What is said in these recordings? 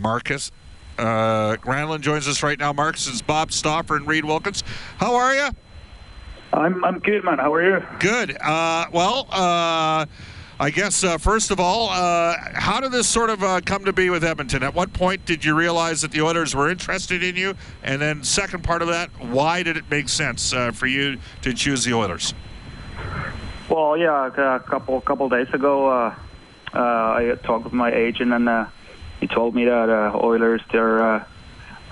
Markus uh, Granlund joins us right now. Markus is Bob Stauffer and Reid Wilkins. How are you? I'm I'm good, man. How are you? Good. Uh, well, uh, I guess uh, first of all, uh, how did this sort of uh, come to be with Edmonton? At what point did you realize that the Oilers were interested in you? And then, second part of that, why did it make sense uh, for you to choose the Oilers? Well, yeah, a couple couple days ago, uh, uh, I talked with my agent, and uh, he told me that uh, Oilers they're uh,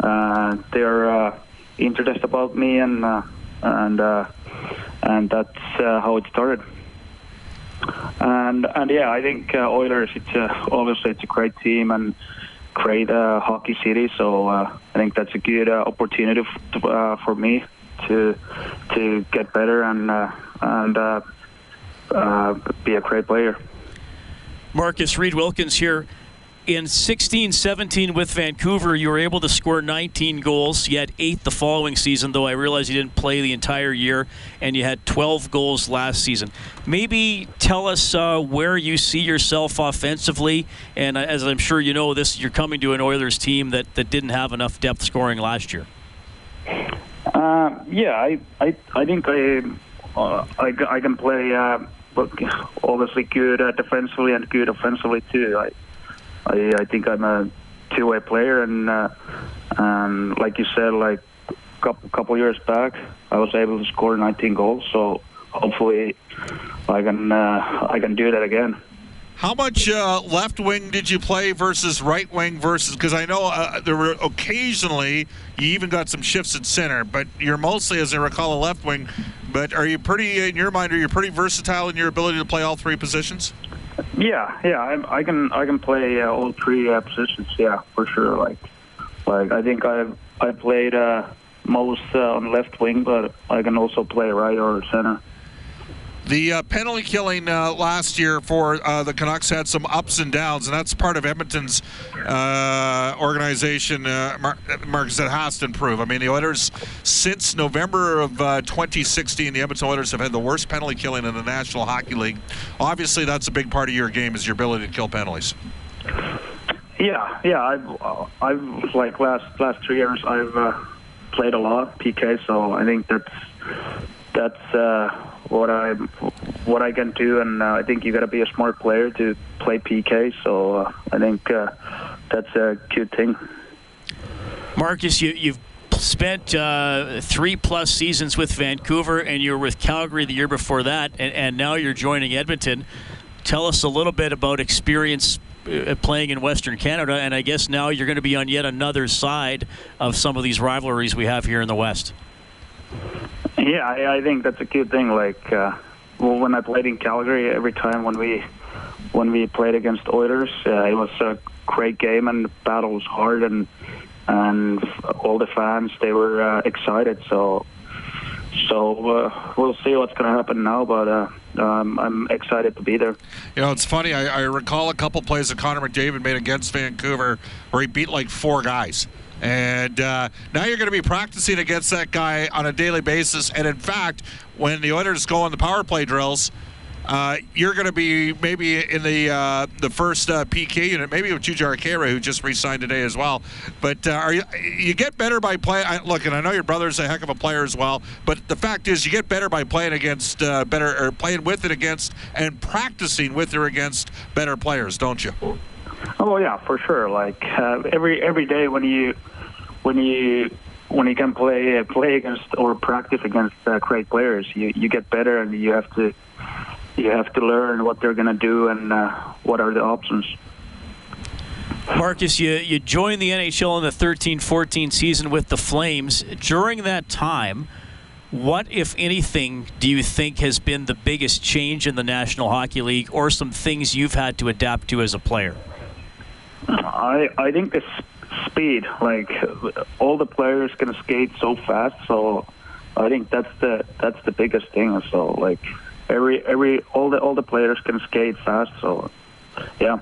uh, they're uh, interested about me, and uh, and uh, and that's uh, how it started. And and yeah, I think uh, Oilers. It's uh, obviously it's a great team and great uh, hockey city. So uh, I think that's a good uh, opportunity f- uh, for me to to get better and uh, and uh, uh, be a great player. Markus Reid Wilkins here. In 16 17 with Vancouver, you were able to score 19 goals. You had eight the following season, though I realize you didn't play the entire year, and you had 12 goals last season. Maybe tell us uh, where you see yourself offensively. And uh, as I'm sure you know, this you're coming to an Oilers team that, that didn't have enough depth scoring last year. Uh, yeah, I, I, I think I, uh, I, I can play uh, obviously good uh, defensively and good offensively too. I, I, I think I'm a two-way player, and uh, and like you said, like a couple couple years back, I was able to score 19 goals. So hopefully, I can uh, I can do that again. How much uh, left wing did you play versus right wing versus? Because I know uh, there were occasionally you even got some shifts at center, but you're mostly, as I recall, a left wing. But are you pretty, in your mind, are you pretty versatile in your ability to play all three positions? Yeah, yeah, I, I can I can play uh, all three uh, positions. Yeah, for sure. Like, like I think I I played uh, most uh, on left wing, but I can also play right or center. The uh, penalty killing uh, last year for uh, the Canucks had some ups and downs, and that's part of Edmonton's uh, organization, uh, Mar- Markus, that has to improve. I mean, the Oilers, since November of uh, 2016, the Edmonton Oilers have had the worst penalty killing in the National Hockey League. Obviously, that's a big part of your game is your ability to kill penalties. Yeah, yeah. I've I've like last last three years I've played a lot PK, so I think that's that's uh, what I what I can do, and uh, I think you got to be a smart player to play PK. So uh, I think uh, that's a good thing. Markus, you, you've spent uh, three plus seasons with Vancouver, and you were with Calgary the year before that, and, and now you're joining Edmonton. Tell us a little bit about experience uh, playing in Western Canada, and I guess now you're going to be on yet another side of some of these rivalries we have here in the West. Yeah, I, I think that's a good thing. Like, uh, well, when I played in Calgary, every time when we when we played against Oilers, uh, it was a great game, and the battle was hard, and and all the fans they were uh, excited. So so uh, we'll see what's going to happen now, but uh, um, I'm excited to be there. You know, it's funny. I, I recall a couple plays that Connor McDavid made against Vancouver where he beat like four guys. And uh, now you're going to be practicing against that guy on a daily basis. And in fact, when the Oilers go on the power play drills, uh, you're going to be maybe in the uh, the first uh, PK unit, maybe with Jujhar Khaira, who just re-signed today as well. But uh, are you you get better by playing? Look, and I know your brother's a heck of a player as well. But the fact is, you get better by playing against uh, better or playing with and against and practicing with or against better players, don't you? Oh yeah, for sure. Like uh, every every day when you when you when you can play uh, play against or practice against uh, great players, you you get better and you have to you have to learn what they're to do and uh, what are the options. Markus, you, you joined the NHL in the 13 14 season with the Flames. During that time, what, if anything, do you think has been the biggest change in the National Hockey League or some things you've had to adapt to as a player? I, I think the speed, like all the players can skate so fast, so I think that's the that's the biggest thing. So like every every all the all the players can skate fast, so yeah.